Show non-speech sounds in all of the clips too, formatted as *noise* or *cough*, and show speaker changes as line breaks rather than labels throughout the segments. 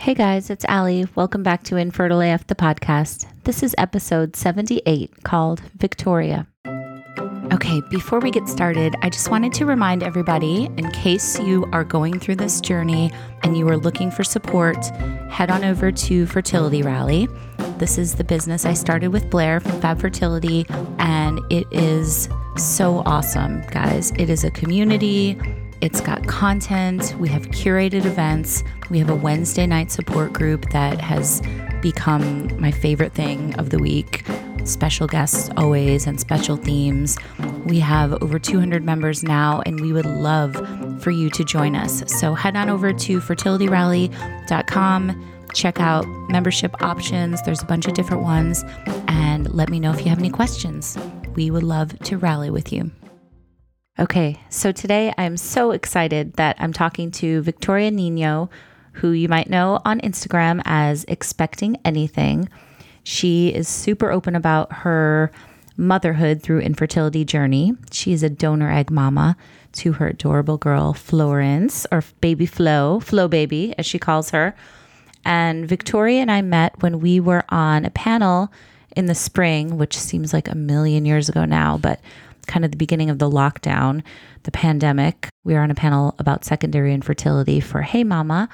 Hey guys, it's Ali. Welcome back to Infertile AF, the podcast. This is episode 78 called Victoria. Okay, before we get started, I just wanted to remind everybody in case you are going through this journey and you are looking for support, head on over to Fertility Rally. This is the business I started with Blair from Fab Fertility, and it is so awesome, guys. It is a community it's got content. We have curated events. We have a Wednesday night support group that has become my favorite thing of the week. Special guests always and special themes. We have over 200 members now, and we would love for you to join us. So head on over to fertilityrally.com check out membership options. There's a bunch of different ones. And let me know if you have any questions. We would love to rally with you. Okay, so today I'm so excited that I'm talking to Victoria Nino, who you might know on Instagram as Expecting Anything. She is super open about her motherhood through infertility journey. She's a donor egg mama to her adorable girl Florence or baby Flo, Flo baby as she calls her. And Victoria and I met when we were on a panel in the spring, which seems like a million years ago now, but kind of the beginning of the lockdown, the pandemic. We were on a panel about secondary infertility for Hey Mama.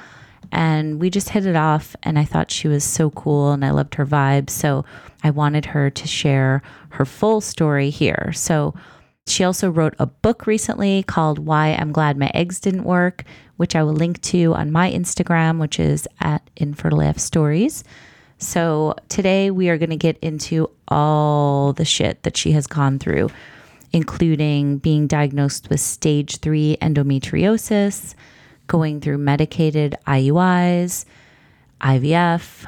And we just hit it off, and I thought she was so cool and I loved her vibe. So I wanted her to share her full story here. So she also wrote a book recently called Why I'm Glad My Eggs Didn't Work, which I will link to on my Instagram, which is at Infertile Stories. So today we are going to get into all the shit that she has gone through including being diagnosed with stage three endometriosis, going through medicated IUIs, IVF,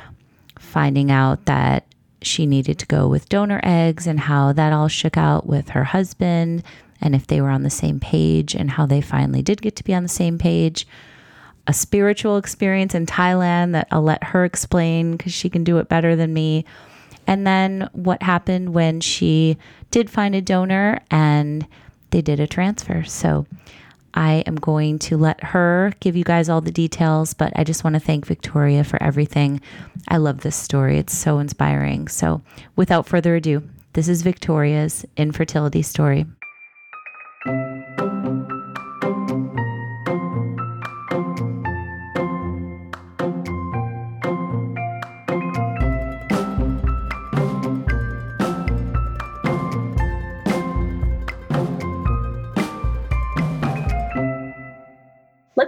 finding out that she needed to go with donor eggs and how that all shook out with her husband and if they were on the same page and how they finally did get to be on the same page. A spiritual experience in Thailand that I'll let her explain because she can do it better than me. And then what happened when she did find a donor and they did a transfer. So I am going to let her give you guys all the details, but I just want to thank Victoria for everything. I love this story, it's so inspiring. So without further ado, this is Victoria's infertility story.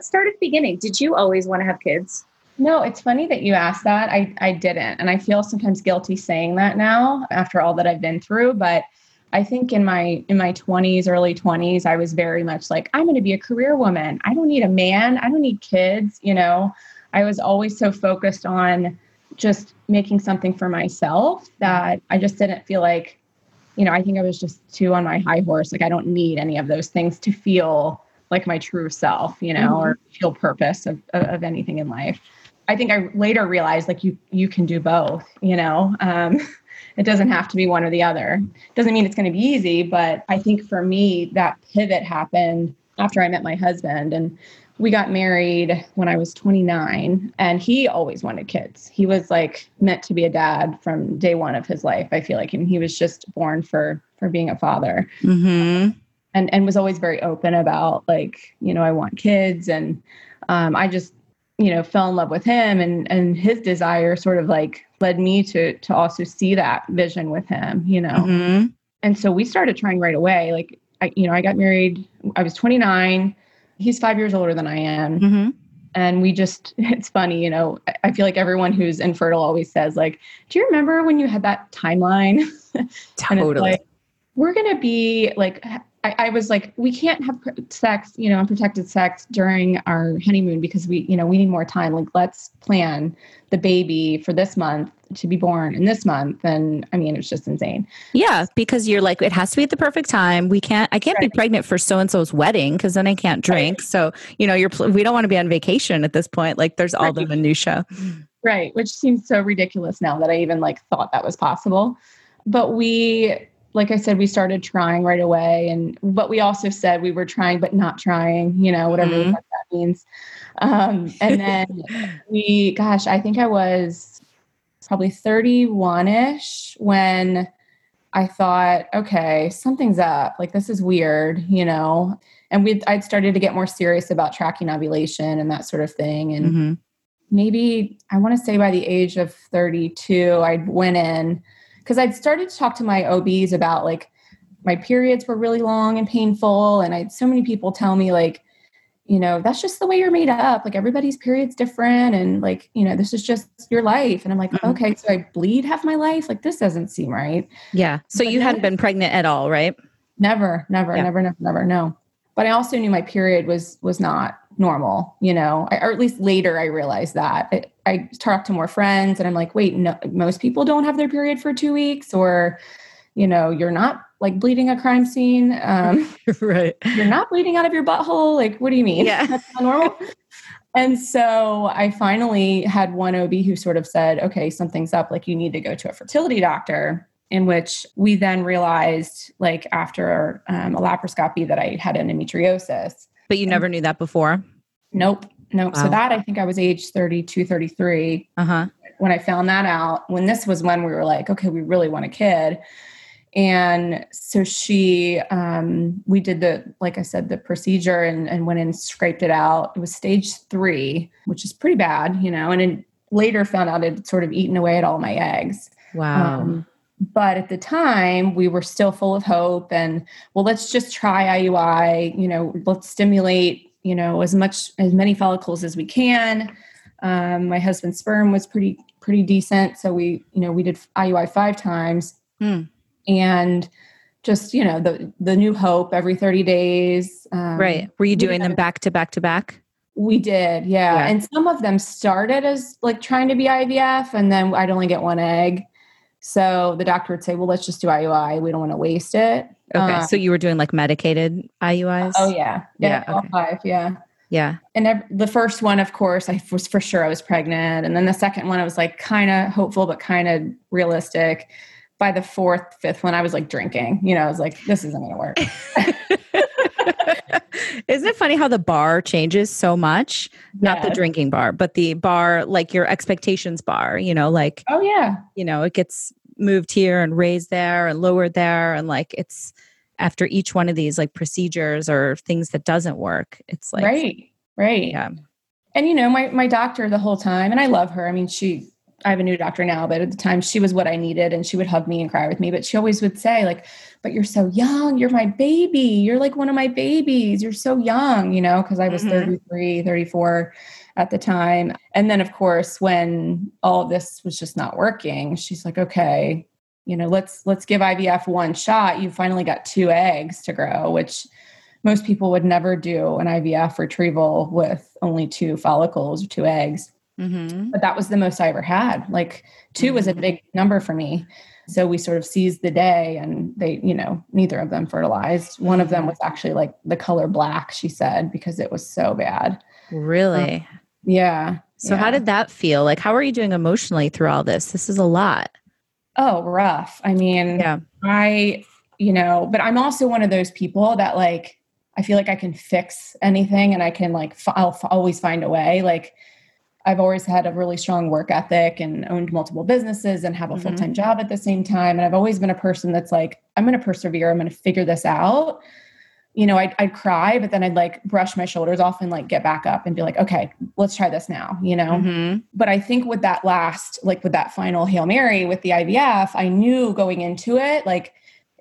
Let's start at the beginning. Did you always want to have kids?
No, it's funny that you asked that. I, I didn't. And I feel sometimes guilty saying that now after all that I've been through. But I think in my in my 20s, early 20s, I was very much like, I'm gonna be a career woman. I don't need a man, I don't need kids, you know. I was always so focused on just making something for myself that I just didn't feel like, you know, I think I was just too on my high horse. Like I don't need any of those things to feel like my true self, you know, mm-hmm. or feel purpose of, of anything in life. I think I later realized like you you can do both, you know. Um, *laughs* it doesn't have to be one or the other. Doesn't mean it's going to be easy, but I think for me that pivot happened after I met my husband and we got married when I was 29 and he always wanted kids. He was like meant to be a dad from day one of his life. I feel like and he was just born for for being a father. Mm-hmm and and was always very open about like you know I want kids. And um, I just you know fell in love with him and and his desire sort of like led me to to also see that vision with him you know? Mm-hmm. and so we started trying right away. Like I you know I got married I was 29 he's 5 years older than I am. Mm-hmm. and we just *laughs* it's funny you know I feel like everyone who's infertile always says like do you remember when you had that timeline? *laughs*
Totally.
like, we're going to be like I, I, was like, we can't have sex, you know, unprotected sex during our honeymoon because we, you know, we need more time. Like, let's plan the baby for this month to be born in this month. And I mean, it's just insane.
Yeah, because you're like, it has to be at the perfect time. We can't, I can't right. be pregnant for so and so's wedding because then I can't drink. Right. So, you know, you're, we don't want to be on vacation at this point. Like, there's all right. the minutia.
Right. Which seems so ridiculous now that I even like thought that was possible. But we, like I said, we started trying right away. And but we also said we were trying but not trying, you know, whatever mm-hmm. that means. Um, and then *laughs* we, gosh, I think I was probably 31 ish when I thought, okay, something's up. Like this is weird, you know. And we I'd started to get more serious about tracking ovulation and that sort of thing. And
Mm-hmm.
maybe I want to say by the age of 32, I went in because I'd started to talk to my OBs about like my periods were really long and painful. And I had so many people tell me like, you know, that's just the way you're made up. Like everybody's period's different. And like, you know, this is just your life. And I'm like,
Mhm.
okay, so I bleed half my life. Like this doesn't seem right.
Yeah. So
But
you hadn't been pregnant at all, right?
Never, never,
Yeah.
never, never, never. No. But I also knew my period was was not normal. You know, I, or at least later I realized that. I, I talked to more friends, and I'm like, wait, no, most people don't have their period for two weeks, or you know, you're not like bleeding a crime scene. Um, *laughs*
right.
you're not bleeding out of your butthole. Like, what do you mean?
Yeah.
That's not normal. and so I finally had one OB who sort of said, okay, something's up. Like, you need to go to a fertility doctor. In which we then realized, like, after um, a laparoscopy, that I had endometriosis.
But you never knew that before.
Nope. Nope.
Wow.
So that I think I was age 32, 33
Uh huh.
when I found that out, when this was when we were like, okay, we really want a kid. And so she, um, we did the, like I said, the procedure and, and went and scraped it out. It was stage three, which is pretty bad, you know, and then later found out it sort of eaten away at all my eggs.
Wow.
Um, but at the time, we were still full of hope and, well, let's just try IUI, you know, let's stimulate, you know, as much, as many follicles as we can. Um, my husband's sperm was pretty, pretty decent. So we, you know, we did IUI five times
Hmm.
and just, you know, the, the new hope every 30 days. Um,
right. Were you doing them back to back to back?
We did. Yeah.
Yeah.
And some of them started as like trying to be IVF and then I'd only get one egg. So the doctor would say, well, let's just do IUI. We don't want to waste it.
Okay.
Um,
so you were doing like medicated IUIs?
Oh yeah,
Yeah,
all
okay.
five, yeah.
Yeah.
And the first one, of course, I was for sure I was pregnant, and then the second one, I was like kind of hopeful but kind of realistic. By the fourth, fifth one, I was like drinking. You know, I was like, this isn't going to work. *laughs* *laughs* *laughs*
Isn't it funny how the bar changes so much? Not the drinking bar, but the bar, like your expectations bar, you know, like,
Oh yeah,
you know, it gets moved here and raised there and lowered there. And like it's after each one of these like procedures or things that doesn't work, it's like,
right, right.
yeah.
and you know my my doctor the whole time and i love her i mean she i have a new doctor now but at the time she was what i needed and she would hug me and cry with me. But she always would say like but you're so young. You're my baby. You're like one of my babies. You're so young you know because i was
Mhm.
33 34 at the time. And then of course when all of this was just not working she's like okay you know let's let's give ivf one shot. You finally got two eggs to grow which most people would never do an IVF retrieval with only two follicles or two eggs.
Mm-hmm.
But that was the most I ever had. Like 2 was a
Mhm.
big number for me. So we sort of seized the day and they, you know, neither of them fertilized. One of them was actually like the color black, she said, because it was so bad.
Really?
Yeah.
so, how did that feel? Like, how are you doing emotionally through all this? This is a lot.
Oh, rough. I mean,
Yeah.
I, you know, but I'm also one of those people that like, I feel like I can fix anything and I can like, f- I'll f- always find a way. Like, I've always had a really strong work ethic and owned multiple businesses and have a
Mhm.
full time job at the same time. And I've always been a person that's like, I'm going to persevere. I'm going to figure this out. You know, I'd, I'd cry, but then I'd like brush my shoulders off and like get back up and be like, okay, let's try this now, you know?
Mhm.
but I think with that last, like with that final Hail Mary with the IVF, I knew going into it, like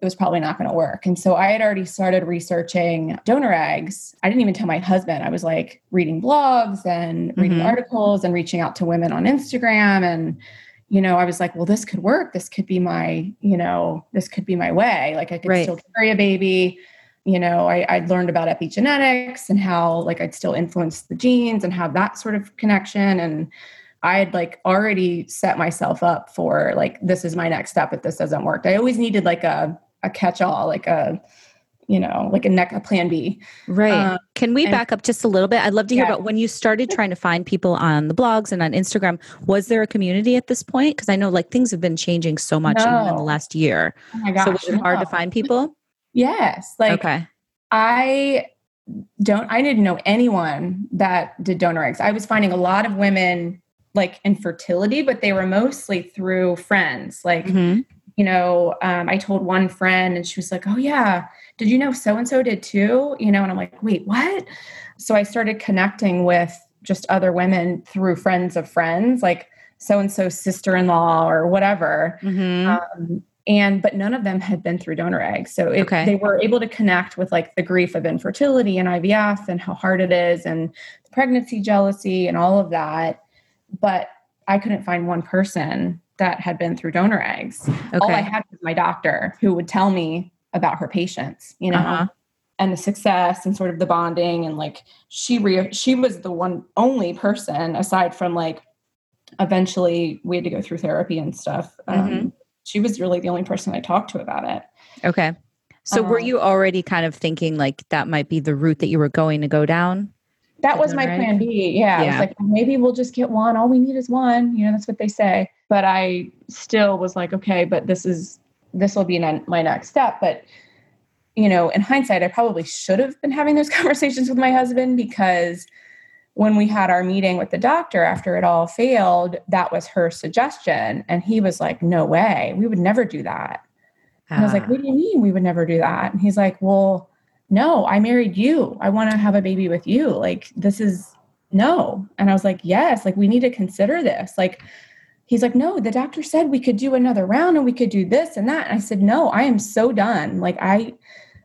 it was probably not going to work. And so I had already started researching donor eggs. I didn't even tell my husband. I was like reading blogs and reading
Mhm.
articles and reaching out to women on Instagram. And, you know, I was like, well, this could work. This could be my, you know, this could be my way. Like I could
Right.
still carry a baby you know I, i'd learned about epigenetics and how like i'd still influence the genes and have that sort of connection and i had like already set myself up for like this is my next step if this doesn't work i always needed like a, a catch-all like a you know like a neck a plan b
Right.
Um,
Can we
and-
back up just a little bit? I'd love to hear
Yeah.
about when you started trying to find people on the blogs and on Instagram. Was there a community at this point? Because I know like things have been changing so much even in the last year.
oh my gosh
so was it hard to find people?
yes like
okay.
I don't I didn't know anyone that did donor eggs. I was finding a lot of women like infertility, but they were mostly through friends. Like, mm-hmm. You know, um, I told one friend and she was like, Oh yeah, did you know so and so did too? You know, and I'm like, wait, what? So I started connecting with just other women through friends of friends, like so and so sister in law or whatever. Mm-hmm. Um, and but none of them had been through donor eggs so it, okay. they were able to connect with like the grief of infertility and ivf and how hard it is and pregnancy jealousy and all of that but i couldn't find one person that had been through donor eggs okay. all i had was my doctor who would tell me about her patients you know uh-huh. and the success and sort of the bonding and like she re- she was the one only person aside from like eventually we had to go through therapy and stuff um, mm-hmm she was really the only person I talked to about it.
Okay. So um, were you already kind of thinking like that might be the route that you were going to go down?
That was my plan B. Yeah. yeah. I was like, maybe we'll just get one. All we need is one. You know, that's what they say. But I still was like, okay, but this is, this will be my next step. But, you know, in hindsight, I probably should have been having those *laughs* conversations with my husband because when we had our meeting with the doctor after it all failed, that was her suggestion. And he was like, No way, we would never do that. And I was like, ah. What do you mean we would never do that? And he's like, Well, no, I married you. I want to have a baby with you. Like, this is no. And I was like, Yes, like, we need to consider this. Like, he's like, No, the doctor said we could do another round and we could do this and that. And I said, No, I am so done. Like, I,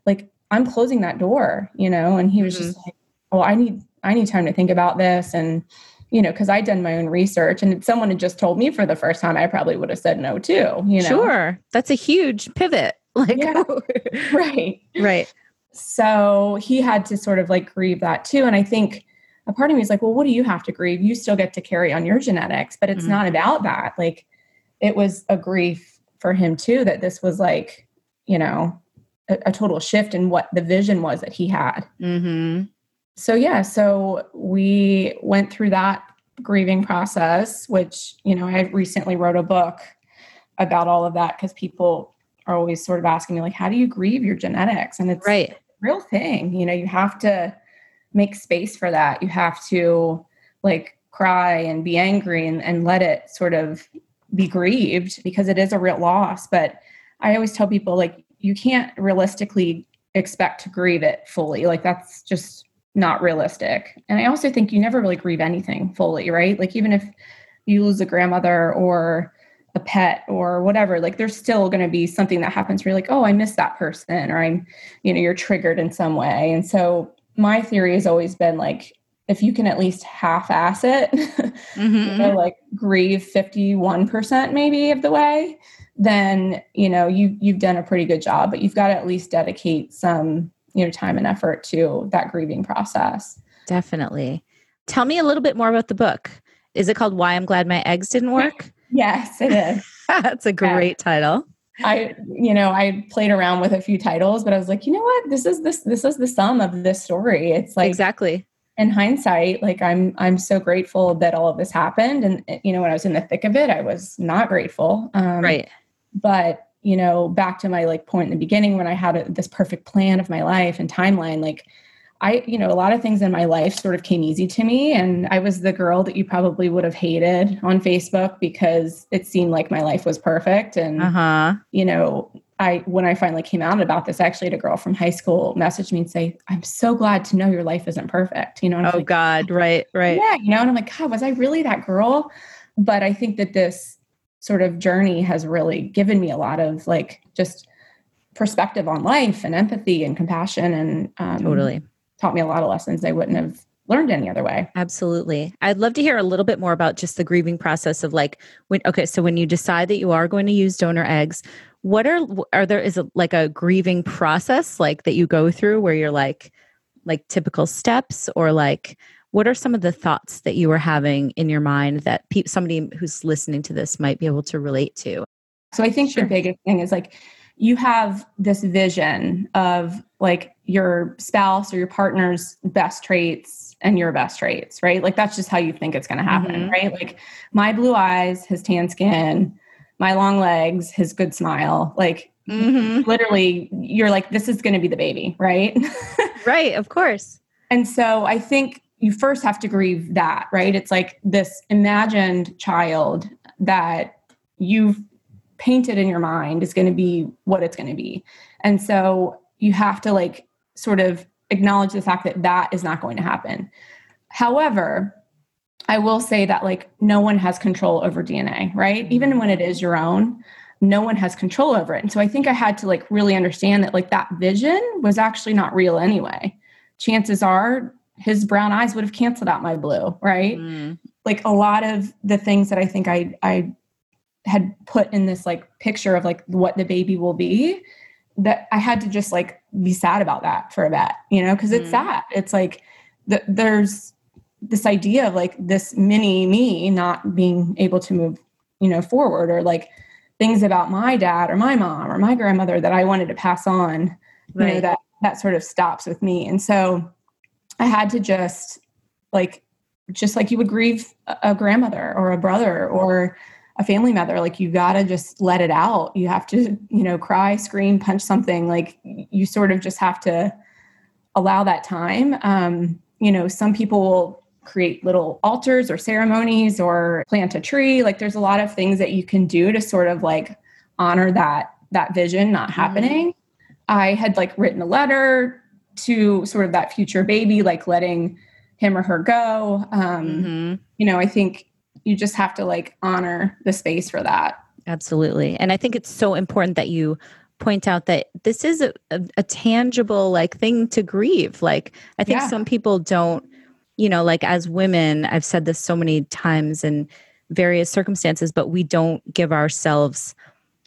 like, I'm closing that door, you know? And he was mm-hmm. just like, Well, I need, I need time to think about this. And, you know, because I'd done my own research and if someone had just told me for the first time, I probably would have said no too. You know,
sure. That's a huge pivot. *laughs* Like, yeah. *laughs*
right.
Right.
So he had to sort of like grieve that too. And I think a part of me is like, well, what do you have to grieve? You still get to carry on your genetics, but it's mm-hmm. not about that. Like, it was a grief for him too that this was like, you know, a, a total shift in what the vision was that he had. Mm-hmm so yeah so we went through that grieving process which you know i recently wrote a book about all of that because people are always sort of asking me like how do you grieve your genetics and it's
right
real thing you know you have to make space for that you have to like cry and be angry and, and let it sort of be grieved because it is a real loss but i always tell people like you can't realistically expect to grieve it fully like that's just not realistic. And I also think you never really grieve anything fully, right? Like even if you lose a grandmother or a pet or whatever, like there's still going to be something that happens where you're like, oh, I miss that person, or I'm, you know, you're triggered in some way. And so my theory has always been like, if you can at least half ass it, mm-hmm. *laughs* you know, like grieve 51% maybe of the way, then, you know, you, you've done a pretty good job, but you've got to at least dedicate some you know time and effort to that grieving process.
Definitely. Tell me a little bit more about the book. Is it called why i'm glad my eggs didn't work
yes it is. *laughs*
That's a great yeah. title.
I you know i played around with a few titles but i was like you know what? This is this this is the sum of this story. It's like
exactly.
in hindsight like i'm i'm so grateful that all of this happened and you know when i was in the thick of it i was not grateful
um, right.
but you know, back to my like point in the beginning when I had a, this perfect plan of my life and timeline, like I, you know, a lot of things in my life sort of came easy to me. And I was the girl that you probably would have hated on Facebook because it seemed like my life was perfect. And, uh-huh. you know, I, when I finally came out about this, I actually had a girl from high school message me and say, I'm so glad to know your life isn't perfect. You know,
oh like, God, right, right.
Yeah. You know, and I'm like, God, was I really that girl? But I think that this sort of journey has really given me a lot of like just perspective on life and empathy and compassion and
um, totally
taught me a lot of lessons I wouldn't have learned any other way.
Absolutely. I'd love to hear a little bit more about just the grieving process of like when okay, so when you decide that you are going to use donor eggs, what are are there is it like a grieving process like that you go through where you're like like typical steps or like what are some of the thoughts that you were having in your mind that pe- somebody who's listening to this might be able to relate to?
So I think sure. the biggest thing is like you have this vision of like your spouse or your partner's best traits and your best traits, right? Like that's just how you think it's going to happen, mm-hmm. right? Like my blue eyes, his tan skin, my long legs, his good smile, like mm-hmm. literally you're like this is going to be the baby, right? *laughs*
Right, of course.
And so I think you first have to grieve that, right? It's like this imagined child that you've painted in your mind is going to be what it's going to be. And so you have to like sort of acknowledge the fact that that is not going to happen. However, I will say that like no one has control over DNA, right? Even when it is your own, no one has control over it. And so I think I had to like really understand that like that vision was actually not real anyway. Chances are his brown eyes would have canceled out my blue, right? Mm. Like a lot of the things that I think I I had put in this like picture of like what the baby will be that I had to just like be sad about that for a bit, you know, because it's mm. sad. It's like the, there's this idea of like this mini me not being able to move, you know, forward or like things about my dad or my mom or my grandmother that I wanted to pass on, right. you know, that that sort of stops with me. And so I had to just like just like you would grieve a grandmother or a brother or a family member like you got to just let it out you have to you know cry scream punch something like you sort of just have to allow that time um, you know some people will create little altars or ceremonies or plant a tree like there's a lot of things that you can do to sort of like honor that that vision not mm-hmm. happening mm-hmm. i had like written a letter to sort of that future baby like letting him or her go um, mm-hmm. you know i think you just have to like honor the space for that.
Absolutely. And I think it's so important that you point out that this is a, a, a tangible like thing to grieve. Like I think yeah. some people don't, you know, like as women, I've said this so many times in various circumstances, but we don't give ourselves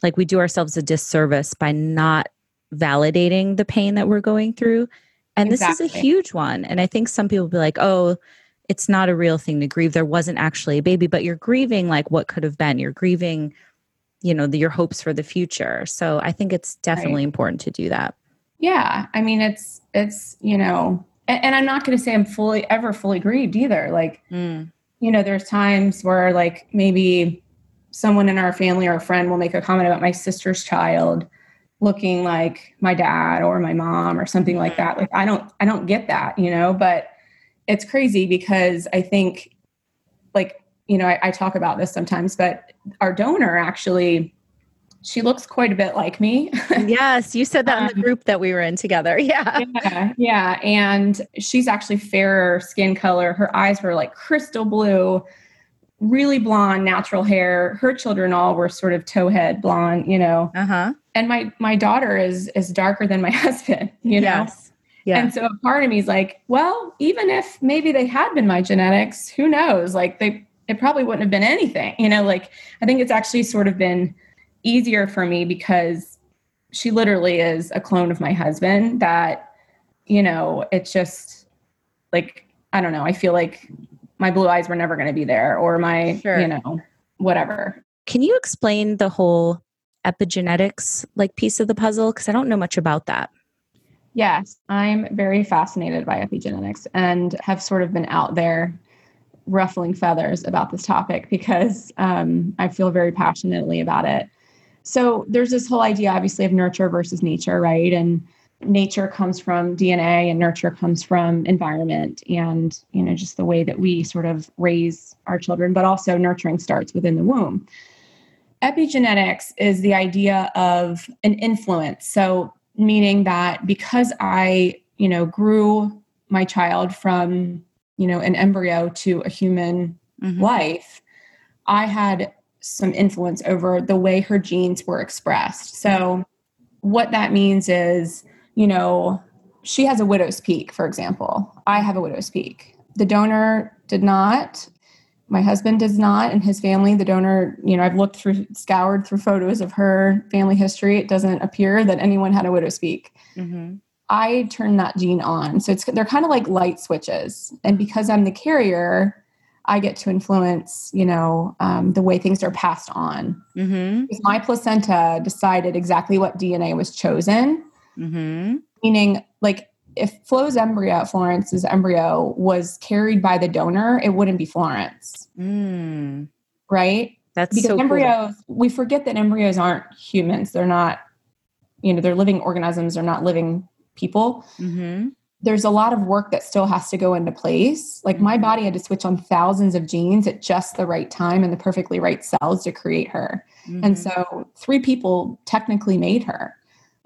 like we do ourselves a disservice by not validating the pain that we're going through. And exactly. this is a huge one. And I think some people be like, oh, it's not a real thing to grieve. There wasn't actually a baby, but you're grieving like what could have been. You're grieving, you know, the, your hopes for the future. So I think it's definitely right. important to do that.
Yeah. I mean, it's, it's, you know, and, and I'm not going to say I'm fully, ever fully grieved either. Like, mm. you know, there's times where like maybe someone in our family or a friend will make a comment about my sister's child looking like my dad or my mom or something like mm. that. Like, I don't, I don't get that, you know, but it's crazy because I think, like, you know, I, I talk about this sometimes, but our donor actually, she looks quite a bit like me. *laughs*
yes, you said that um, in the um, group that we were in together. *laughs* Yeah.
yeah. Yeah. And she's actually fairer skin color. Her eyes were like crystal blue, really blonde, natural hair. Her children all were sort of towhead blonde, you know. Uh-huh. And my my daughter is is darker than my *laughs* husband, you know. Yes. Yeah. And so a part of me is like, well, even if maybe they had been my genetics, who knows? Like they it probably wouldn't have been anything. You know, like I think it's actually sort of been easier for me because she literally is a clone of my husband that, you know, it's just like I don't know, I feel like my blue eyes were never going to be there or my, sure. you know, whatever.
Can you explain the whole epigenetics like piece of the puzzle because I don't know much about that.
Yes, I'm very fascinated by epigenetics and have sort of been out there ruffling feathers about this topic because um, I feel very passionately about it. So there's this whole idea, obviously, of nurture versus nature, right? And nature comes from DNA and nurture comes from environment and you know just the way that we sort of raise our children but also nurturing starts within the womb epigenetics is the idea of an influence so meaning that because I, you know, grew my child from, you know, an embryo to a human mm-hmm. life, I had some influence over the way her genes were expressed. So, what that means is, you know, she has a widow's peak, for example. I have a widow's peak. The donor did not my husband does not and his family the donor you know i've looked through scoured through photos of her family history it doesn't appear that anyone had a widow's peak mm-hmm. i turn that gene on so it's they're kind of like light switches and because i'm the carrier i get to influence you know um, the way things are passed on mm-hmm. my placenta decided exactly what dna was chosen mm-hmm. meaning like if Flo's embryo, Florence's embryo, was carried by the donor, it wouldn't be Florence. Mm. Right?
That's
because
so
embryos,
cool.
we forget that embryos aren't humans. They're not, you know, they're living organisms, they're not living people. Mm-hmm. there's a lot of work that still has to go into place. Like my body had to switch on thousands of genes at just the right time and the perfectly right cells to create her. Mm-hmm. And so three people technically made her.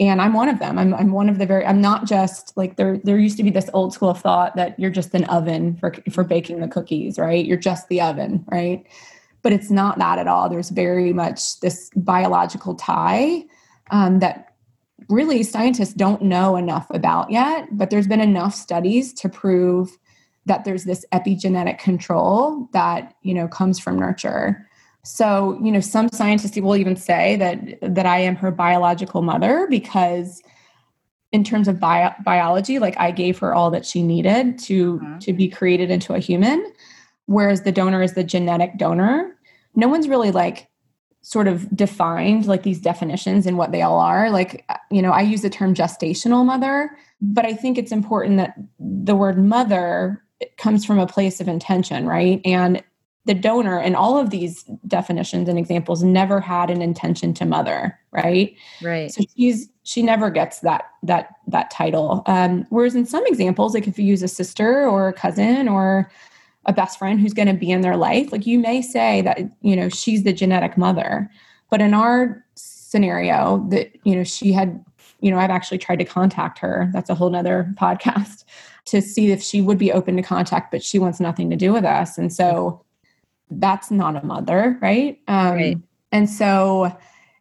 And I'm one of them. I'm, I'm one of the very, I'm not just like there, there used to be this old school thought that you're just an oven for, for baking the cookies, right? You're just the oven, right? But it's not that at all. There's very much this biological tie um, that really scientists don't know enough about yet, but there's been enough studies to prove that there's this epigenetic control that, you know, comes from nurture. So, you know, some scientists will even say that that I am her biological mother because in terms of bio- biology, like I gave her all that she needed to mm-hmm. to be created into a human, whereas the donor is the genetic donor. No one's really like sort of defined like these definitions and what they all are. Like, you know, I use the term gestational mother, but I think it's important that the word mother comes from a place of intention, right? And the donor and all of these definitions and examples never had an intention to mother, right?
Right.
So she's she never gets that that that title. Um, whereas in some examples, like if you use a sister or a cousin or a best friend who's going to be in their life like you may say that you know she's the genetic mother but in our scenario that you know she had you know i've actually tried to contact her that's a whole nother *laughs* podcast to see if she would be open to contact but she wants nothing to do with us and so that's not a mother right? Um right. and so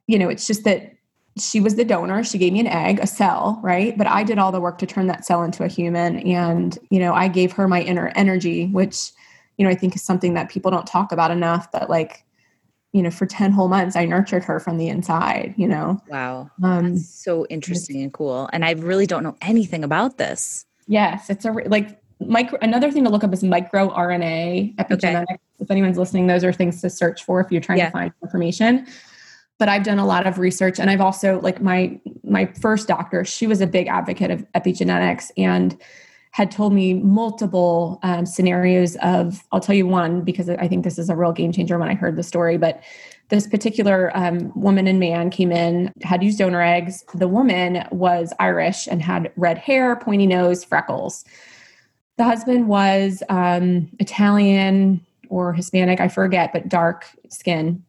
you know it's just that she was the donor. She gave me an egg a cell right? But i did all the work to turn that cell into a human. And you know i gave her my inner energy which you know i think is something that people don't talk about enough but like you know for 10 whole months i nurtured her from the inside you know?
Wow. Um That's so interesting and cool. And i really don't know anything about this.
Yes it's a like micro another thing to look up is micro rna epigenetics. okay. If anyone's listening those are things to search for if you're trying yeah. to find information but I've done a lot of research and I've also like my my first doctor, she was a big advocate of epigenetics and had told me multiple um, scenarios of I'll tell you one because I think this is a real game changer when I heard the story, but this particular um, woman and man came in, had used donor eggs. The woman was Irish and had red hair, pointy nose, freckles. The husband was um, Italian or Hispanic, I forget, but dark skin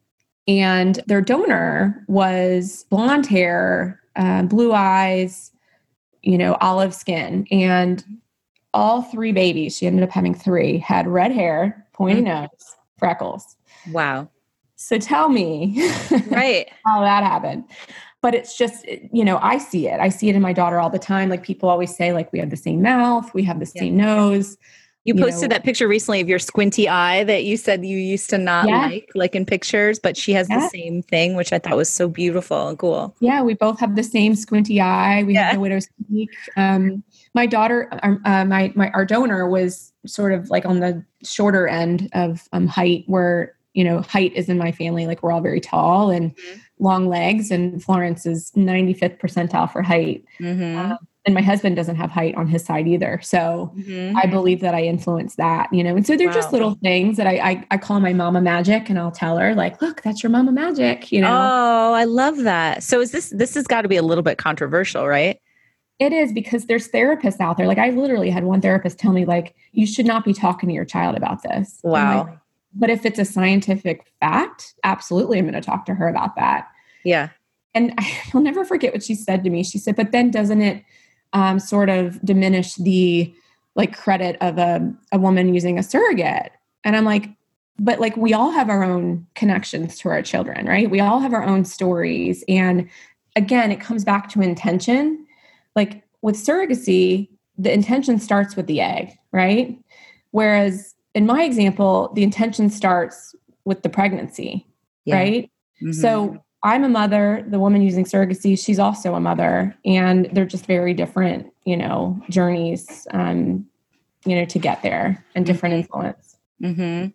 and their donor was blonde hair, uh, blue eyes, you know, olive skin. And all three babies, she ended up having three, had red hair, pointy mm-hmm. nose, freckles.
Wow.
So tell me *laughs*
right
how that happened. But it's just, you know, I see it. I see it in my daughter all the time. Like people always say, like, we have the same mouth, we have the same yeah. nose.
You posted know, that picture recently of your squinty eye that you said you used to not yeah. like, like in pictures, but she has yeah. the same thing, which I thought was so beautiful and cool.
Yeah, we both have the same squinty eye. We yeah. have the widow's peak. Um, my daughter, um, uh, my my our donor was sort of like on the shorter end of um, height, where you know height is in my family. Like we're all very tall and mm-hmm. long legs, and Florence is 95th percentile for height. Mm-hmm. Um, and my husband doesn't have height on his side either. So mm-hmm. i believe that i influence that you know and so they're wow. just little things that I, I, I call my mama magic and i'll tell her like look that's your mama magic you know?
Oh i love that. So is this this has got to be a little bit controversial right?
It is because there's therapists out there. Like i literally had one therapist tell me like you should not be talking to your child about this.
Wow
like, but if it's a scientific fact absolutely i'm going to talk to her about that.
Yeah.
And *laughs* i'll never forget what she said to me. She said but then doesn't it um, sort of diminish the like credit of a, a woman using a surrogate. And I'm like, but like we all have our own connections to our children, right? We all have our own stories. And again, it comes back to intention. Like with surrogacy, the intention starts with the egg, right? Whereas in my example, the intention starts with the pregnancy, yeah. right? Mm-hmm. So I'm a mother, the woman using surrogacy, she's also a mother, and they're just very different, you know, journeys, um, you know, to get there and different mm-hmm. influence.
Mm-hmm.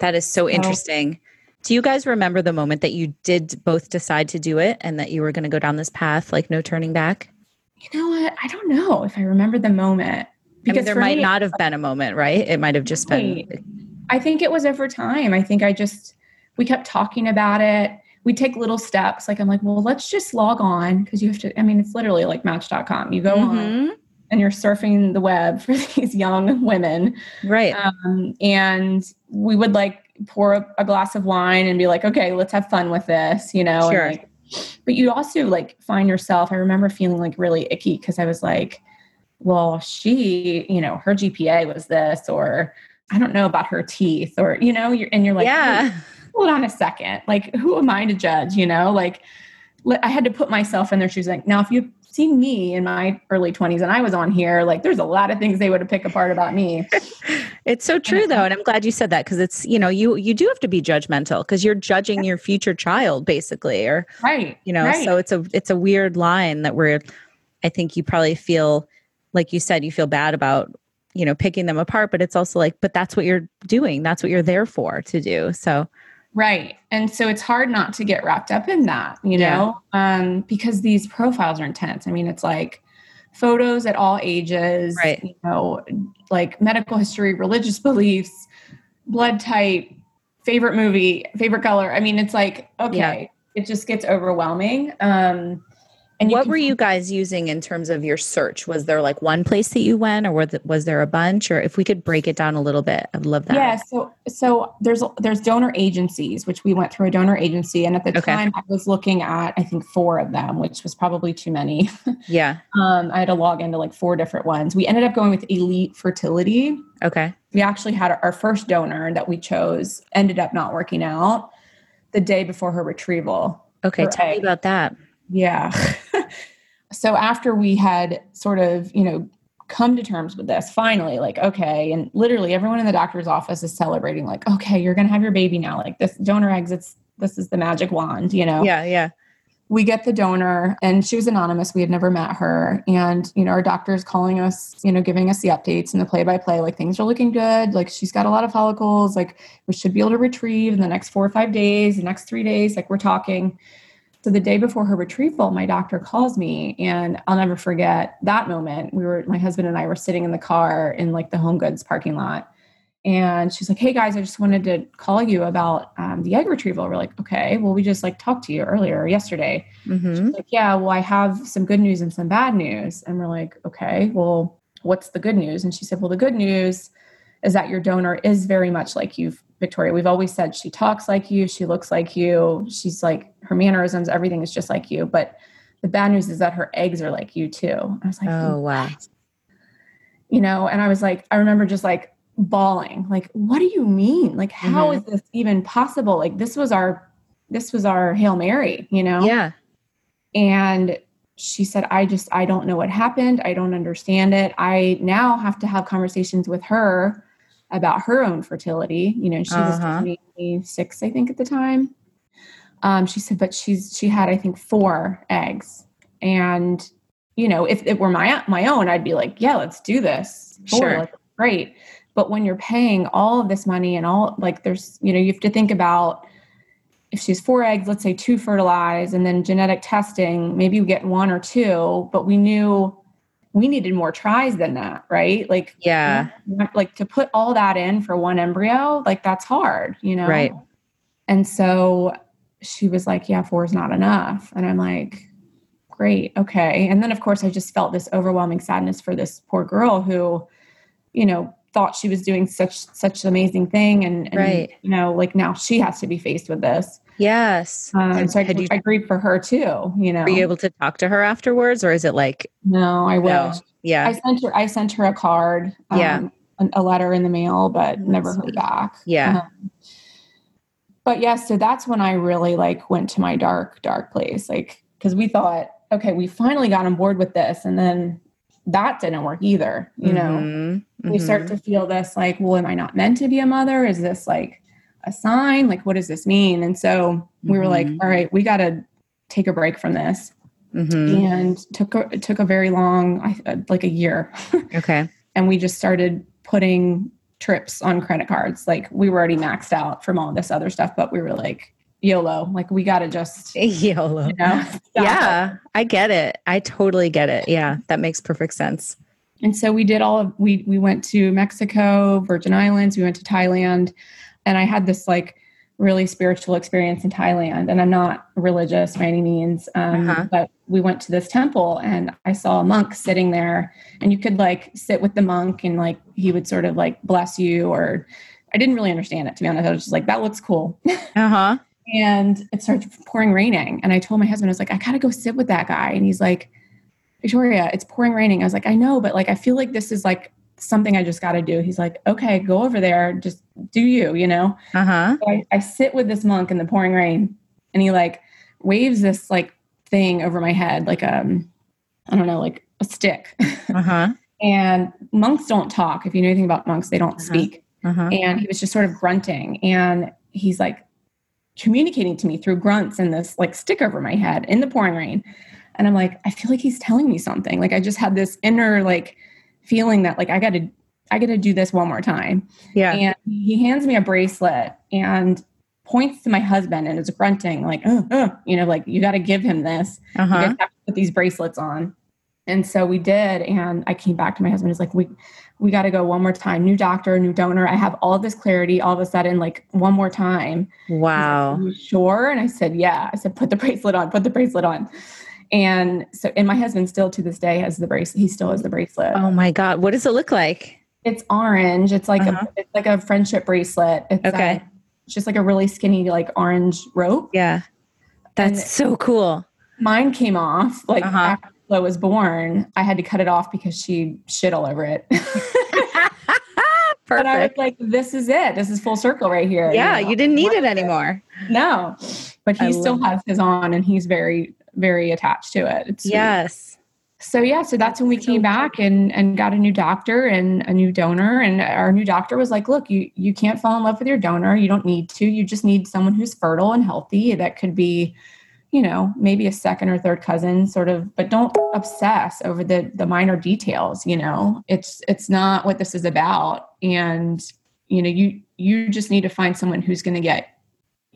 That is so, so interesting. Do you guys remember the moment that you did both decide to do it and that you were going to go down this path, like no turning back?
You know what? I don't know if I remember the moment
because I mean, there might me, not have been a moment, right? It might have just right. been.
I think it was over time. I think I just we kept talking about it we take little steps. Like I'm like, well, let's just log on because you have to. I mean, it's literally like Match.com. You go mm-hmm. on, and you're surfing the web *laughs* for these young women.
Right.
Um, and we would like pour a, a, glass of wine and be like, okay, let's have fun with this, you know?
Sure.
Like, but you also like find yourself, I remember feeling like really icky because I was like, well, she, you know, her GPA was this, or I don't know about her teeth, or, you know, you're, and you're like,
yeah,
hold on a second. Like, who am I to judge, you know? Like, I had to put myself in their shoes. Like, now, if you seen me in my early 20s and I was on here, like there's a lot of things they would have picked apart about me. *laughs*
it's so true though. And I'm glad you said that because it's, you know, you you do have to be judgmental because you're judging your future child basically. Or
right.
You know,
right.
so it's a it's a weird line that we're I think you probably feel like you said, you feel bad about, you know, picking them apart, but it's also like, but that's what you're doing. That's what you're there for to do. So
Right. And so it's hard not to get wrapped up in that, you know, yeah. um, because these profiles are intense. I mean, it's like photos at all ages,
right.
you know, like medical history, religious beliefs, blood type, favorite movie, favorite color. I mean, it's like, okay, yeah. it just gets overwhelming. Um,
and what were you guys using in terms of your search? Was there like one place that you went, or was, was there a bunch? Or if we could break it down a little bit, I'd love that.
Yeah. So so there's there's donor agencies, which we went through a donor agency, and at the okay. time I was looking at I think four of them, which was probably too many. *laughs*
Yeah.
um, I had to log into like four different ones. We ended up going with Elite Fertility.
Okay.
We actually had our first donor that we chose ended up not working out the day before her retrieval.
Okay, tell egg. me about that.
Yeah. *laughs* so after we had sort of, you know, come to terms with this finally like okay and literally everyone in the doctor's office is celebrating like okay you're going to have your baby now like this donor eggs it's this is the magic wand you know?
Yeah yeah.
We get the donor and she was anonymous we had never met her and you know our doctor's calling us you know giving us the updates and the play by play like things are looking good like she's got a lot of follicles like we should be able to retrieve in the next four or five days the next three days like we're talking so the day before her retrieval, my doctor calls me and I'll never forget that moment. We were, my husband and I were sitting in the car in like the home goods parking lot. And she's like, Hey guys, I just wanted to call you about um, the egg retrieval. We're like, okay, well, we just like talked to you earlier yesterday.
Mm-hmm.
like, yeah, well, I have some good news and some bad news. And we're like, okay, well, what's the good news? And she said, well, the good news is that your donor is very much like you've Victoria. We've always said she talks like you, she looks like you, she's like her mannerisms, everything is just like you. But the bad news is that her eggs are like you too. I was like,
oh wow.
You know, and I was like, I remember just like bawling, like, what do you mean? Like, how mm-hmm. is this even possible? Like, this was our this was our Hail Mary, you know?
Yeah.
And she said, I just I don't know what happened. I don't understand it. I now have to have conversations with her about her own fertility. You know, she uh-huh. was 26, I think, at the time. Um, she said, but she's she had, I think, four eggs. And, you know, if it were my my own, I'd be like, yeah, let's do this.
Four, sure. Like,
great. But when you're paying all of this money and all like there's, you know, you have to think about if she's four eggs, let's say two fertilized, and then genetic testing, maybe we get one or two, but we knew we needed more tries than that, right? Like,
yeah,
like to put all that in for one embryo, like that's hard, you know?
Right.
And so she was like, Yeah, four is not enough. And I'm like, Great, okay. And then, of course, I just felt this overwhelming sadness for this poor girl who, you know, thought she was doing such such an amazing thing and, and
right.
you know like now she has to be faced with this
yes.
Um, so I, you, I agreed for her too you know
were you able to talk to her afterwards or is it like
no i wish. No.
yeah.
I sent her i sent her a card
um, yeah
a, letter in the mail but that's never heard back.
Yeah. Um,
but yeah so that's when i really like went to my dark dark place like because we thought okay we finally got on board with this and then that didn't work either you know? Mm-hmm. we start to mm-hmm. feel this like well am i not meant to be a mother? Is this like a sign like what does this mean and so mm-hmm. we were like mm-hmm. all right we got to take a break from this
mm-hmm.
and took a, it took a very long uh, like a year *laughs*
okay
and we just started putting trips on credit cards like we were already maxed out from all this other stuff but we were like YOLO. Like we got to just *laughs*
YOLO.
You know,
yeah, I get it. I totally get it. Yeah, that makes perfect sense.
And so we did all of we we went to Mexico, Virgin Islands, we went to Thailand, and I had this like really spiritual experience in Thailand. And I'm not religious by any means, um,
Uh-huh.
but we went to this temple and I saw a monk sitting there, and you could like sit with the monk and like he would sort of like bless you. Or I didn't really understand it to be honest. I was just like, that looks cool. *laughs*
Uh-huh.
and it started pouring raining. And I told my husband, I was like, I gotta go sit with that guy. And he's like, Victoria, it's pouring raining. I was like, I know, but like I feel like this is like something I just gotta do. He's like, okay, go over there, just do you, you know?
Uh-huh.
So I, I sit with this monk in the pouring rain and he like waves this like thing over my head, like um, I don't know, like a stick. *laughs*
Uh-huh.
and monks don't talk. If you know anything about monks, they don't
Uh-huh.
speak
Uh-huh.
and he was just sort of grunting and he's like communicating to me through grunts and this like stick over my head in the pouring rain and i'm like i feel like he's telling me something like i just had this inner like feeling that like i gotta i gotta do this one more time
Yeah.
and he hands me a bracelet and points to my husband and is grunting like oh, oh you know like you gotta give him this you
Uh-huh.
guys have to put these bracelets on. And so we did. And I came back to my husband. He's like, we, we got to go one more time. New doctor, new donor. I have all this clarity all of a sudden, like one more time. Like,
Wow.
"Are you sure? And I said, yeah. I said, put the bracelet on, put the bracelet on. And so, and my husband still to this day has the bracelet. He still has the bracelet.
Oh my God. What does it look like?
It's orange. It's like
Uh-huh.
a, it's like a friendship bracelet. It's
Okay.
uh, it's just like a really skinny, like orange rope.
Yeah. That's
And-
so cool.
mine came off like
Uh-huh.
after Flo was born. I had to cut it off because she shit all over it. *laughs* Perfect. But I was like, this is it. This is full circle right here.
Yeah,
know?
you didn't need it anymore.
No, but
I
he still
love
has his on and he's very, very attached to it. It's sweet.
Yes.
So yeah, so that's when we came back and and got a new doctor and a new donor. And our new doctor was like, look, you you can't fall in love with your donor. You don't need to. You just need someone who's fertile and healthy. That could be, you know, maybe a second or third cousin, sort of, but don't obsess over the the minor details. You know, it's it's not what this is about. And you know, you you just need to find someone who's going to get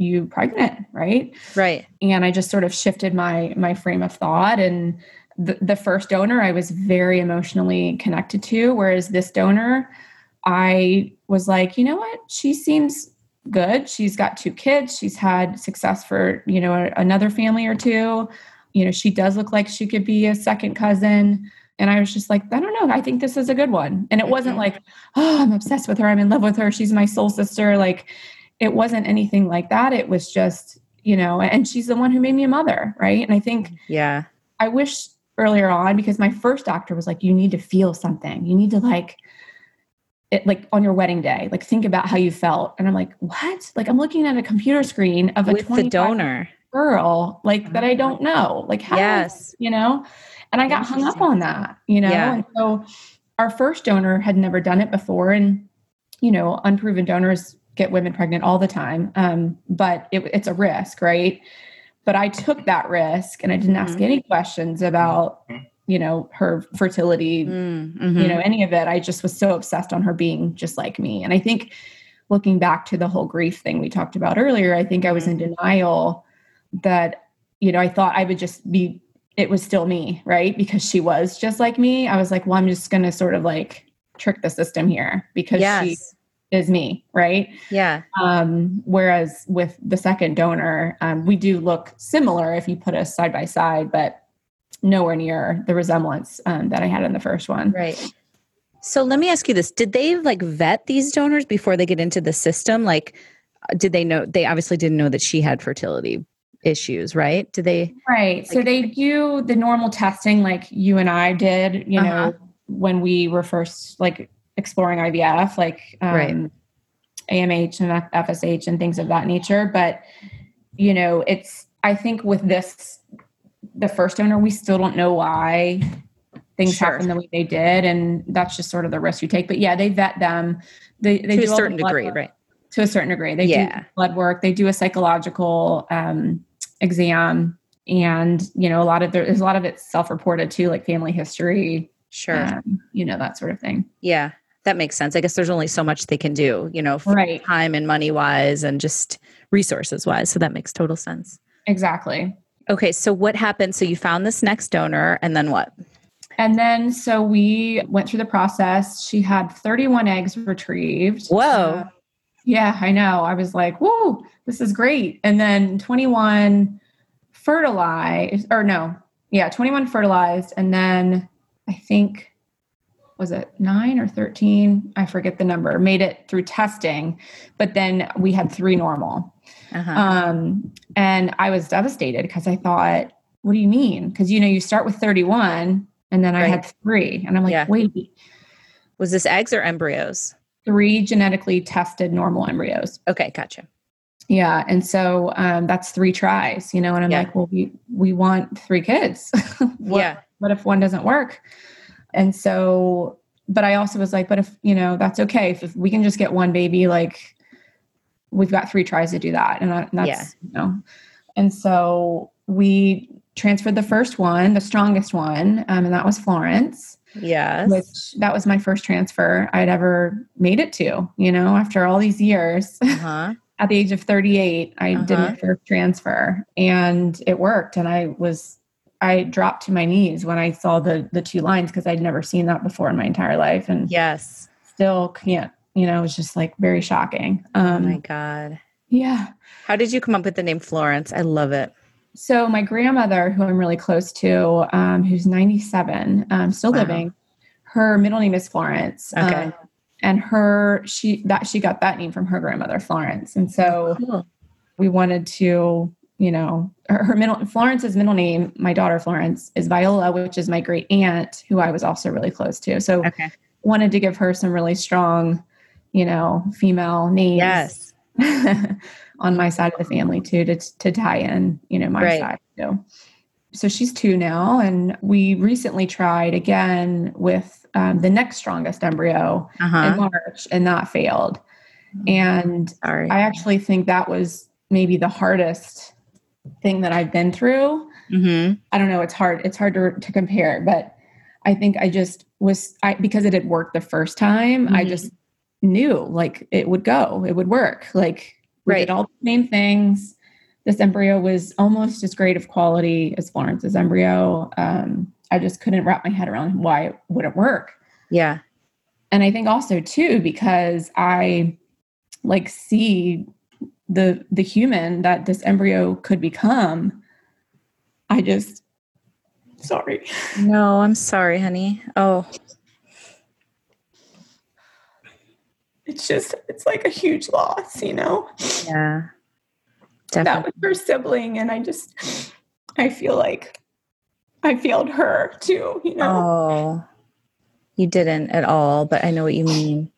you pregnant, right?
Right.
and I just sort of shifted my my frame of thought. And the, the first donor I was very emotionally connected to whereas this donor I was like you know what? She seems good. She's got two kids. She's had success for you know another family or two. You know she does look like she could be a second cousin. And I was just like I don't know. I think this is a good one. And it wasn't
Mhm.
like oh I'm obsessed with her. I'm in love with her. She's my soul sister. Like it wasn't anything like that. It was just you know and she's the one who made me a mother right? And i think
Yeah.
i wish earlier on because my first doctor was like you need to feel something. You need to like it like on your wedding day like think about how you felt. And i'm like what? Like i'm looking at a computer screen of a
With the donor.
girl like that i don't know. Like how
Yes.
you know? And i got hung up on that you know?
Yeah.
and so our first donor had never done it before. And you know unproven donors get women pregnant all the time. Um, but it, it's a risk right? But i took that risk and i didn't ask
Mhm.
any questions about you know her fertility
Mm,
you
mhm.
know any of it. I just was so obsessed on her being just like me. And i think looking back to the whole grief thing we talked about earlier i think i was in denial that you know i thought i would just be it was still me right? Because she was just like me. I was like well i'm just going to sort of like trick the system here because she
yes.
Is me right
Yeah.
um, whereas with the second donor um, we do look similar if you put us side by side but nowhere near the resemblance um, that i had in the first one
Right. So let me ask you this. Did they like vet these donors before they get into the system? Like, uh, did they know? They obviously didn't know that she had fertility issues, right? Did they?
Right. So they do the normal testing like you and I did, you
Uh-huh.
know, when we were first like exploring IVF, like um,
Right.
AMH and FSH and things of that nature. But, you know, it's, I think with this, the first donor, we still don't know why things
Sure.
happen the way they did. And that's just sort of the risk you take. But yeah, they vet them. They, they
to
do
a certain degree,
work
right?
to a certain degree. They
Yeah.
do blood work, they do a psychological um, exam, and you know a lot of there's a lot of it's self-reported too, like family history,
Sure.
um, you know that sort of thing.
yeah. That makes sense. I guess there's only so much they can do, you know,
Right.
time and money wise and just resources wise. So that makes total sense.
Exactly.
Okay. So what happened? So you found this next donor and then what?
And then so we went through the process. She had 31 eggs retrieved.
Whoa.
Uh, Yeah, I know. I was like, whoa, this is great. And then 21 fertilized, or no, yeah, 21 fertilized. And then I think, was it nine or 13? I forget the number, made it through testing. But then we had three normal.
Uh-huh.
Um, and I was devastated because I thought, what do you mean? Because, you know, you start with 31 and then I had three. And I'm like,
Yeah.
wait,
Was this eggs or embryos?
three genetically tested normal embryos.
Okay, gotcha.
Yeah. And so um, that's three tries, you know, and I'm
Yeah.
like, well, we, we want three kids. *laughs* what,
Yeah.
What if one doesn't work? And so, but I also was like, but if, you know, that's okay. If, if we can just get one baby, like we've got three tries to do that. And, I, and that's,
Yeah.
you know, and so we transferred the first one, the strongest one, um, and that was Florence
Yes.
which that was my first transfer I'd ever made it to, you know, after all these years.
uh-huh. *laughs*
At the age of 38, I did
Uh-huh.
my first transfer and it worked. And I was, I dropped to my knees when I saw the the two lines because I'd never seen that before in my entire life and
Yes.
still can't, you know, it was just like very shocking.
Oh
Um,
my God.
yeah.
How did you come up with the name Florence? I love it.
So my grandmother, who I'm really close to, um, who's 97, um, still
Wow.
living, her middle name is Florence.
Okay.
Um, and her she that she got that name from her grandmother Florence, and so
Cool.
we wanted to, you know, her, her middle Florence's middle name, my daughter Florence, is Viola, which is my great aunt, who I was also really close to. So
Okay.
wanted to give her some really strong, you know, female names
Yes. *laughs*
on my side of the family too to to tie in you know my
Right.
side too so she's two now and we recently tried again with um, the next strongest embryo in
Uh-huh.
march and that failed and
Sorry.
i actually think that was maybe the hardest thing that i've been through
mm-hmm.
i don't know it's hard it's hard to, to compare but i think i just was i because it had worked the first time i
Mhm.
just knew like it would go it would work like we
Right.
did all the same things this embryo was almost as great of quality as florence's embryo um, i just couldn't wrap my head around why it wouldn't work
Yeah.
and i think also too because i like see the the human that this embryo could become i just sorry
No, I'm sorry, honey. Oh,
it's just it's like a huge loss you know
yeah.
that was her sibling and i just i feel like i failed her too you know
Oh, you didn't at all, but I know what you mean.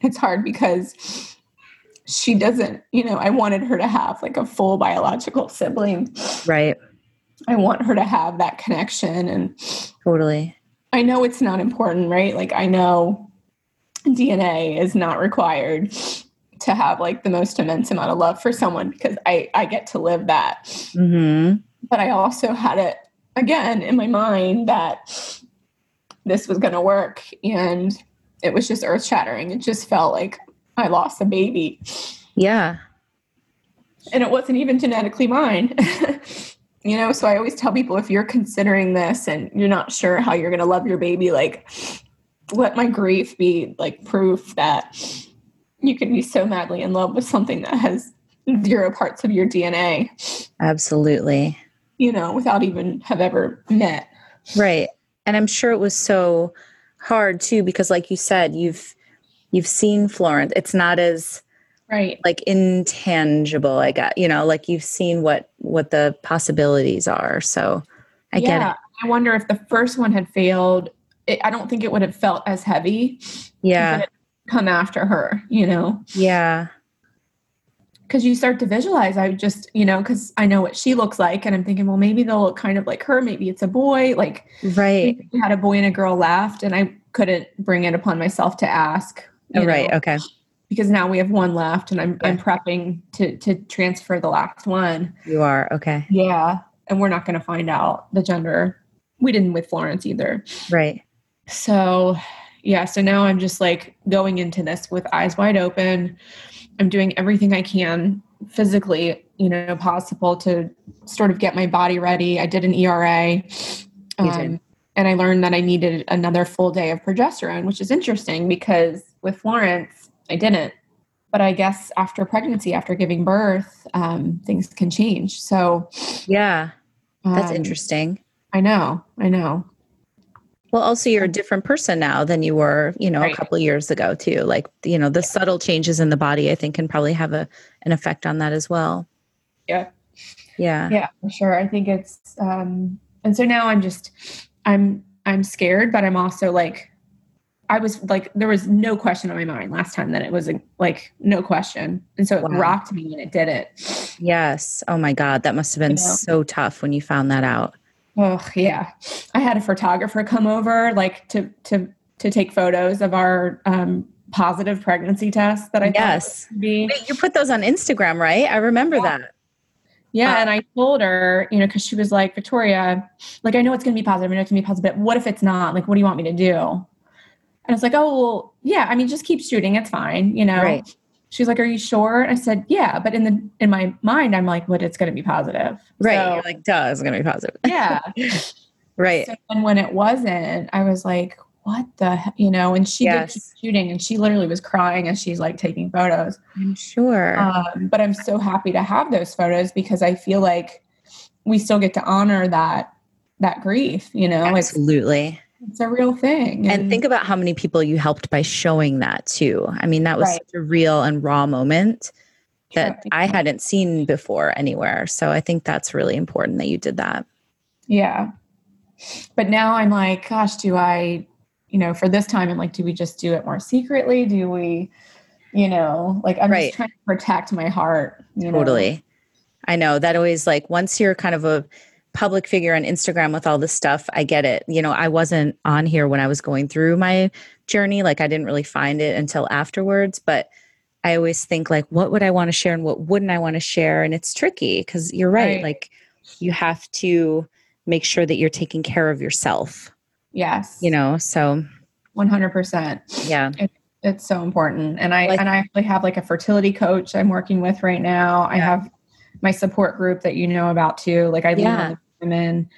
it's hard because she doesn't you know i wanted her to have like a full biological sibling
Right.
i want her to have that connection and
Totally.
i know it's not important right like i know dna is not required to have like the most immense amount of love for someone because i i get to live that
Mm-hmm.
but I also had it again in my mind that this was going to work. And it was just earth shattering. It just felt like *laughs* I lost a baby.
Yeah.
And it wasn't even genetically mine. *laughs* you know, so I always tell people if you're considering this and you're not sure how you're going to love your baby, like let my grief be like proof that you can be so madly in love with something that has zero parts of your DNA,
Absolutely.
you know, without even have ever met.
Right. And I'm sure it was so hard too because like you said, you've you've seen Florence. It's not as
Right.
like intangible, I got, you know, like you've seen what what the possibilities are. So I get it.
I wonder if the first one had failed, it, I don't think it would have felt as heavy.
Yeah.
Come after her, you know,
Yeah.
because you start to visualize. I just, you know, because I know what she looks like, and I'm thinking, well, maybe they'll look kind of like her. Maybe it's a boy. Like
Right.
we had a boy and a girl left, and I couldn't bring it upon myself to ask.
Oh, right.
know,
Okay.
Because now we have one left, and I'm I'm prepping to to transfer the last one.
You are. Okay.
Yeah, and we're not going to find out the gender. We didn't with Florence either.
Right.
So, yeah, so now I'm just like going into this with eyes wide open. I'm doing everything I can physically, you know, possible to sort of get my body ready. I did an ERA.
You did.
Um, and I learned that I needed another full day of progesterone, which is interesting because with Florence, I didn't. but I guess after pregnancy, after giving birth, um, things can change. So,
yeah, that's
um,
interesting.
I know, I know.
Well, also you're a different person now than you were, you know,
Right.
a couple years ago too. Like, you know, the subtle changes in the body I think can probably have a an effect on that as well.
Yeah.
Yeah.
Yeah, for sure. I think it's, um, and so now I'm just, I'm, I'm scared, but I'm also like, I was like, there was no question on my mind last time that it was a, like no question, and so it
Wow.
rocked me when it did it.
Yes. Oh my God. That must have been
You know?
so tough when you found that out.
Oh yeah, I had a photographer come over like to to to take photos of our um, positive pregnancy test that I
Yes.
be.
Wait, you put those on Instagram, right? I remember
Yeah.
that.
Yeah,
Uh,
and I told her, you know, because she was like, Victoria, like I know it's going to be positive. I know it's going to be positive. But what if it's not? Like, what do you want me to do? And it's like, oh, well, yeah. I mean, just keep shooting. It's fine. You know.
Right.
She's like, are you sure? And I said, yeah. But in the in my mind, I'm like, but it's going to be positive.
Right.
So,
You're like, duh, it's gonna be positive.
yeah. *laughs*
Right.
So then when it wasn't, I was like, what the, he-" you know? And she did shooting, and she literally was crying as she's like taking photos.
I'm sure.
Um, but I'm so happy to have those photos because I feel like we still get to honor that that grief. You know,
Absolutely.
it's a real thing.
And think about how many people you helped by showing that too. I mean, that was
Right.
such a real and raw moment that
Sure.
I hadn't seen before anywhere. So I think that's really important that you did that.
yeah. But now I'm like, gosh, do I, you know, for this time, I'm like, do we just do it more secretly? Do we, you know, like I'm
Right.
just trying to protect my heart. You know?
Totally. I know that always like once you're kind of a public figure on Instagram with all this stuff, I get it. You know, I wasn't on here when I was going through my journey. Like I didn't really find it until afterwards, but I always think like what would I want to share and what wouldn't I want to share? And it's tricky because you're right.
Right.
Like you have to make sure that you're taking care of yourself,
Yes.
you know? So
100%.
yeah.
It's so important. And I
Like-
and I actually have like a fertility coach I'm working with right now. I have my support group that you know about too. Like I lean
Yeah.
on the women.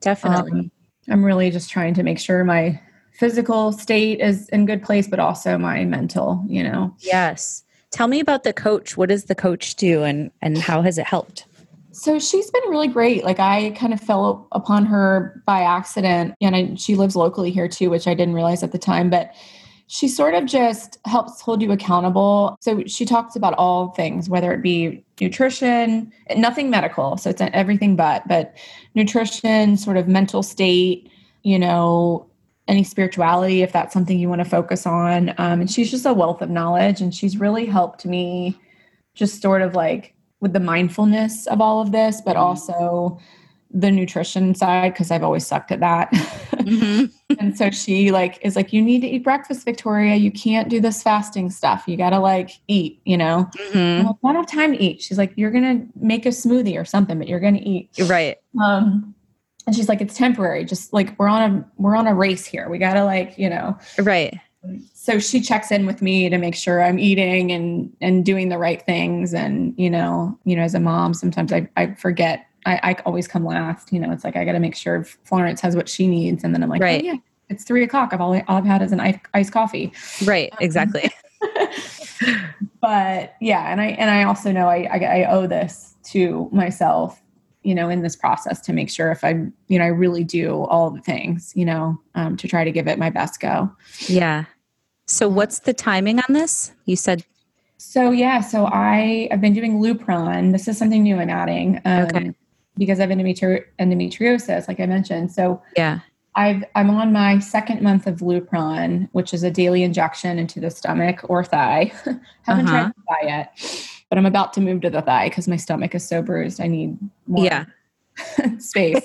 Definitely.
Um, I'm really just trying to make sure my physical state is in good place, but also my mental, you know.
yes. Tell me about the coach. What does the coach do and and how has it helped?
So she's been really great. Like I kind of fell upon her by accident, and I, she lives locally here too, which I didn't realize at the time. But she sort of just helps hold you accountable. So she talks about all things, whether it be nutrition, nothing medical. So it's everything but, but nutrition, sort of mental state, you know, any spirituality, if that's something you want to focus on. Um, and she's just a wealth of knowledge, and she's really helped me just sort of like with the mindfulness of all of this, but
Mhm.
also the nutrition side because I've always sucked at that. *laughs*
Mhm.
and so she like is like, you need to eat breakfast, Victoria. You can't do this fasting stuff. You gotta like eat, you know.
Mhm.
I'm like, I don't have time to eat. She's like, you're gonna make a smoothie or something, but you're gonna eat.
Right.
Um, and she's like, it's temporary. Just like we're on a we're on a race here. We gotta like, you know.
Right.
So she checks in with me to make sure I'm eating and and doing the right things. And you know, you know, as a mom, sometimes I I forget. I, I always come last. You know, it's like I got to make sure Florence has what she needs, and then I'm like,
Right.
oh, yeah, it's three o'clock. I've all, all I've had is an iced coffee.
Right. Exactly. *laughs*
but yeah, and I and I also know I, I I owe this to myself, you know, in this process to make sure if I'm, you know, I really do all the things, you know, um, to try to give it my best go.
Yeah. So what's the timing on this? You said
So yeah, so I have been doing Lupron. This is something new I'm adding um,
Okay.
Because of endometri- endometriosis, like I mentioned. So
yeah.
I've I'm on my second month of Lupron, which is a daily injection into the stomach or thigh. *laughs* Haven't
Uh-huh.
tried the thigh yet, but I'm about to move to the thigh because my stomach is so bruised. I need more
Yeah. *laughs*
space.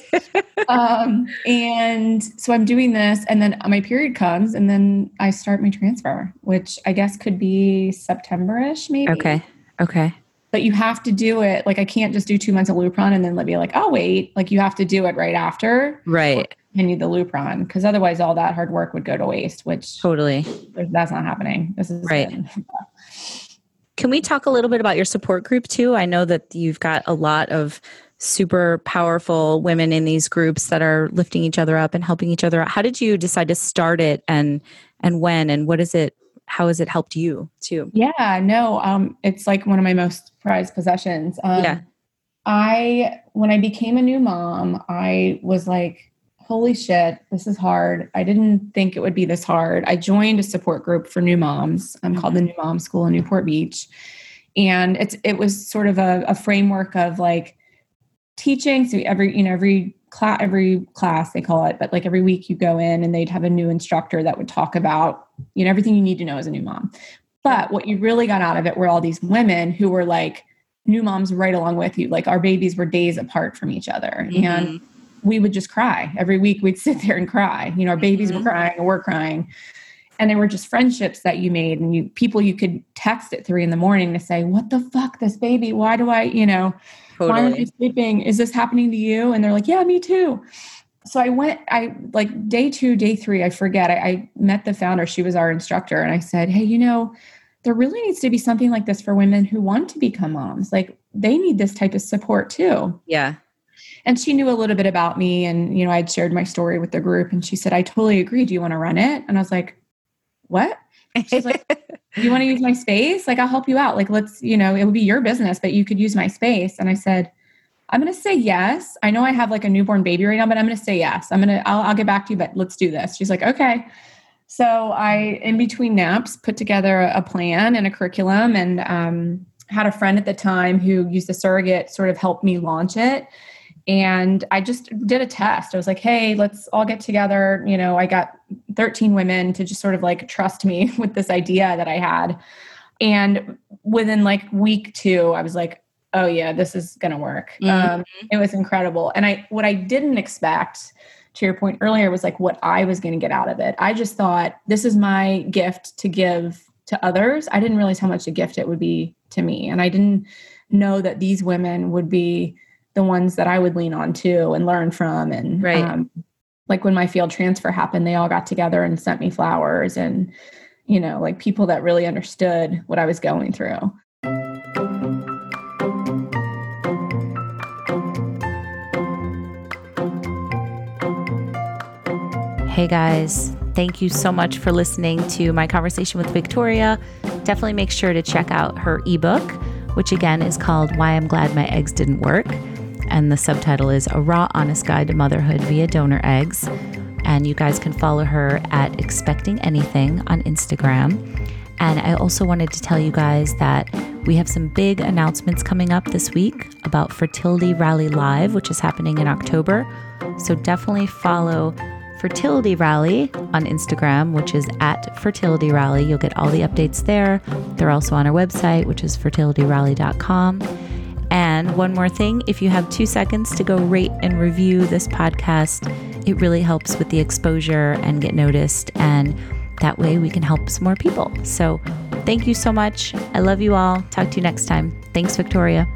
um, and so I'm doing this, and then my period comes, and then I start my transfer, which I guess could be September-ish, maybe.
Okay. Okay.
But you have to do it. Like I can't just do two months of Lupron and then be like, oh wait. Like you have to do it right after
Right.
continue the Lupron because otherwise all that hard work would go to waste, which
Totally.
that's not happening. This is
Right. *laughs* Can we talk a little bit about your support group too? I know that you've got a lot of super powerful women in these groups that are lifting each other up and helping each other out. How did you decide to start it and and when and what is it how has it helped you too?
Yeah, no, um, it's like one of my most prized possessions. Um,
yeah.
I, when I became a new mom, I was like, holy shit, this is hard. I didn't think it would be this hard. I joined a support group for new moms um, mm-hmm. called the New Mom School in Newport Beach. And it's it was sort of a, a framework of like teaching. So every, you know, every class every class they call it, but like every week you go in and they'd have a new instructor that would talk about, you know, everything you need to know as a new mom. But what you really got out of it were all these women who were like new moms right along with you. Like our babies were days apart from each other. Mm-hmm. And we would just cry every week. We'd sit there and cry. You know, our babies mm-hmm. were crying and we're crying. And they were just friendships that you made and you people you could text at three in the morning to say, What the fuck, this baby? Why do I, you know, totally. why aren't you sleeping? Is this happening to you? And they're like, Yeah, me too. So I went, I like day two, day three, I forget. I, I met the founder. She was our instructor. And I said, Hey, you know, there really needs to be something like this for women who want to become moms. Like they need this type of support too.
Yeah
and she knew a little bit about me and you know i'd shared my story with the group and she said i totally agree do you want to run it and i was like what *laughs* she's like you want to use my space? Like i'll help you out. Like let's you know it would be your business but you could use my space. And i said i'm going to say yes. I know i have like a newborn baby right now but i'm going to say yes. I'm going to I'll, I'll get back to you but let's do this. She's like okay. So i in between naps put together a plan and a curriculum and um, had a friend at the time who used a surrogate sort of help me launch it and I just did a test. I was like, hey, let's all get together. You know, I got 13 women to just sort of like trust me *laughs* with this idea that I had. And within like week two, I was like, oh yeah, this is gonna work. Mm-hmm. Um, it was incredible. And I what I didn't expect to your point earlier was like what I was gonna get out of it. I just thought this is my gift to give to others. I didn't realize how much a gift it would be to me. And I didn't know that these women would be the ones that I would lean on too and learn from. And
right. Um,
like when my field transfer happened, they all got together and sent me flowers and, you know, like people that really understood what I was going through.
Hey guys, thank you so much for listening to my conversation with Victoria. Definitely make sure to check out her ebook, which again is called Why I'm Glad My Eggs Didn't Work and the subtitle is A Raw Honest Guide to Motherhood via Donor Eggs. And you guys can follow her at Expecting Anything on Instagram. And I also wanted to tell you guys that we have some big announcements coming up this week about Fertility Rally Live, which is happening in October. So definitely follow Fertility Rally on Instagram, which is at Fertility Rally. You'll get all the updates there. They're also on our website, which is fertilityrally.com. And one more thing if you have two seconds to go rate and review this podcast, it really helps with the exposure and get noticed. And that way we can help some more people. So thank you so much. I love you all. Talk to you next time. Thanks, Victoria.